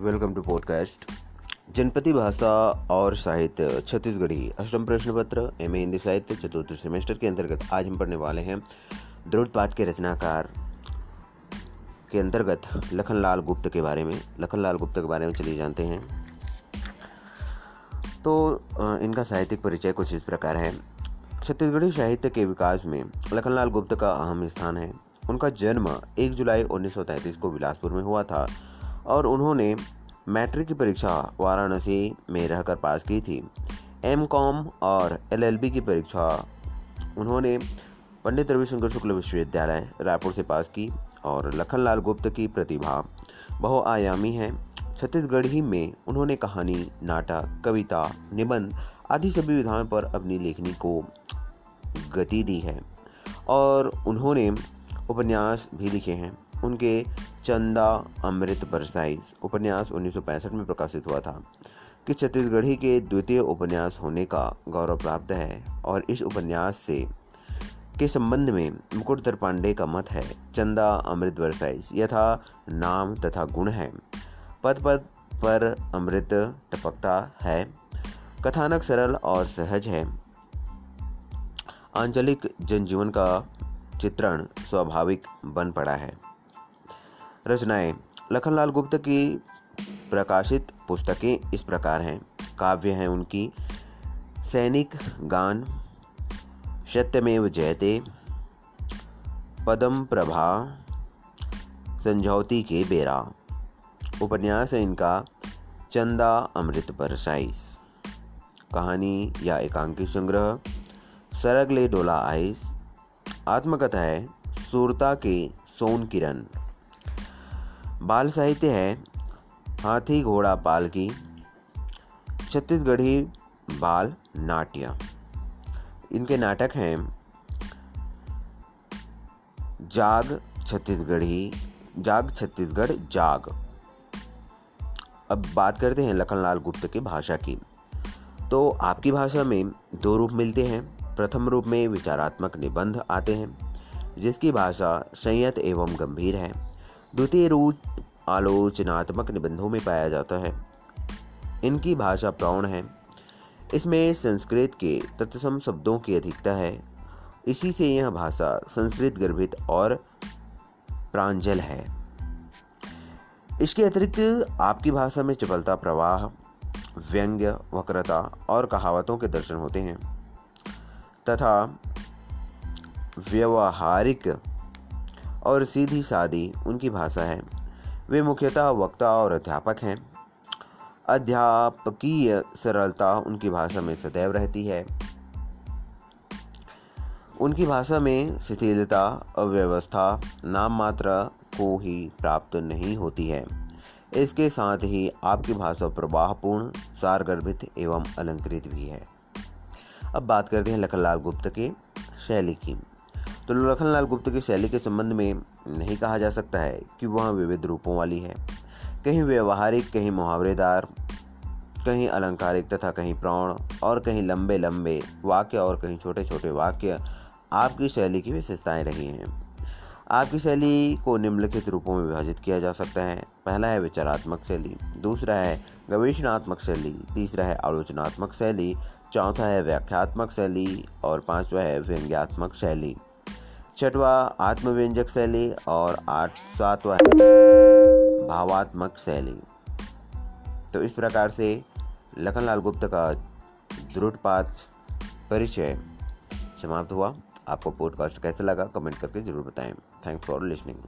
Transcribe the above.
Welcome to podcast. जनपति भाषा और साहित्य, छत्तीसगढ़ी अष्टम प्रश्न पत्र एम हिंदी साहित्य, चतुर्थ सेमेस्टर के अंतर्गत आज हम पढ़ने वाले हैं द्रुढ़ पाठ के रचनाकार के अंतर्गत लखनलाल गुप्त के बारे में। लखनलाल गुप्त के बारे में चलिए जानते हैं। तो इनका साहित्यिक परिचय कुछ इस प्रकार है। छत्तीसगढ़ी साहित्य के विकास में लखनलाल गुप्त का अहम स्थान है। उनका जन्म 1 जुलाई 1933 को बिलासपुर में हुआ था। और उन्होंने मैट्रिक की परीक्षा वाराणसी में रहकर पास की थी। एम कॉम और एलएलबी की परीक्षा उन्होंने पंडित रविशंकर शुक्ल विश्वविद्यालय रायपुर से पास की और लखनलाल गुप्त की प्रतिभा बहुआयामी है। छत्तीसगढ़ ही में उन्होंने कहानी, नाटक, कविता, निबंध आदि सभी विधाओं पर अपनी लेखनी को गति दी है और उन्होंने उपन्यास भी लिखे हैं। उनके चंदा अमृत बरसाइज उपन्यास उन्नीस सौ पैंसठ में प्रकाशित हुआ था। कि छत्तीसगढ़ी के द्वितीय उपन्यास होने का गौरव प्राप्त है और इस उपन्यास से के संबंध में मुकुटधर पांडे का मत है, चंदा अमृत बरसाइज। यथा नाम तथा गुण है। पद पद पर अमृत टपकता है। कथानक सरल और सहज है। आंचलिक जनजीवन का चित्रण स्वाभाविक बन पड़ा है। रचनाएँ लखनलाल गुप्त की प्रकाशित पुस्तकें इस प्रकार हैं। काव्य हैं उनकी सैनिक गान, सत्यमेव जयते, पदम प्रभा संझौती के बेरा। उपन्यास है इनका चंदा अमृत बरसाइस कहानी या एकांकी संग्रह, सरगले डोला आइस। आत्मकथा है, सूरता के सोन किरण बाल साहित्य है, हाथी घोड़ा पाल की, छत्तीसगढ़ी बाल नाट्य। इनके नाटक हैं, जाग छत्तीसगढ़ी, जाग छत्तीसगढ़ जाग। अब बात करते हैं लखनलाल गुप्त की भाषा की। तो आपकी भाषा में दो रूप मिलते हैं। प्रथम रूप में विचारात्मक निबंध आते हैं, जिसकी भाषा संयत एवं गंभीर है। द्वितीय रूप आलोचनात्मक निबंधों में पाया जाता है। इनकी भाषा प्रौण है। इसमें संस्कृत के तत्सम शब्दों की अधिकता है। इसी से यह भाषा संस्कृत गर्भित और प्रांजल है। इसके अतिरिक्त आपकी भाषा में चपलता, प्रवाह, व्यंग्य, वक्रता और कहावतों के दर्शन होते हैं। तथा व्यवहारिक और सीधी सादी उनकी भाषा है। वे मुख्यतः वक्ता और अध्यापक हैं। अध्यापकीय सरलता उनकी भाषा में सदैव रहती है। उनकी भाषा में शिथिलता, अव्यवस्था नाम मात्रा को ही प्राप्त नहीं होती है। इसके साथ ही आपकी भाषा प्रवाहपूर्ण, सारगर्भित एवं अलंकृत भी है। अब बात करते हैं लखनलाल गुप्त के शैली की। तो लखनलाल गुप्त की शैली के संबंध में नहीं कहा जा सकता है कि वह विविध रूपों वाली है। कहीं व्यवहारिक, कहीं मुहावरेदार, कहीं अलंकारिक तथा कहीं प्रौण और कहीं लंबे लंबे वाक्य और कहीं छोटे छोटे वाक्य आपकी शैली की विशेषताएँ रही हैं। आपकी शैली को निम्नलिखित रूपों में विभाजित किया जा सकता है। पहला है विचारात्मक शैली, दूसरा है गवेषणात्मक शैली, तीसरा है आलोचनात्मक शैली, चौथा है व्याख्यात्मक शैली, और पांचवा है व्यंग्यात्मक शैली। छठवा आत्मव्यंजक शैली और आठ सातवा है भावात्मक शैली। तो इस प्रकार से लखनलाल गुप्त का द्रुटपात परिचय समाप्त हुआ। आपको पॉडकास्ट कैसा लगा, कमेंट करके ज़रूर बताएँ। Thanks for listening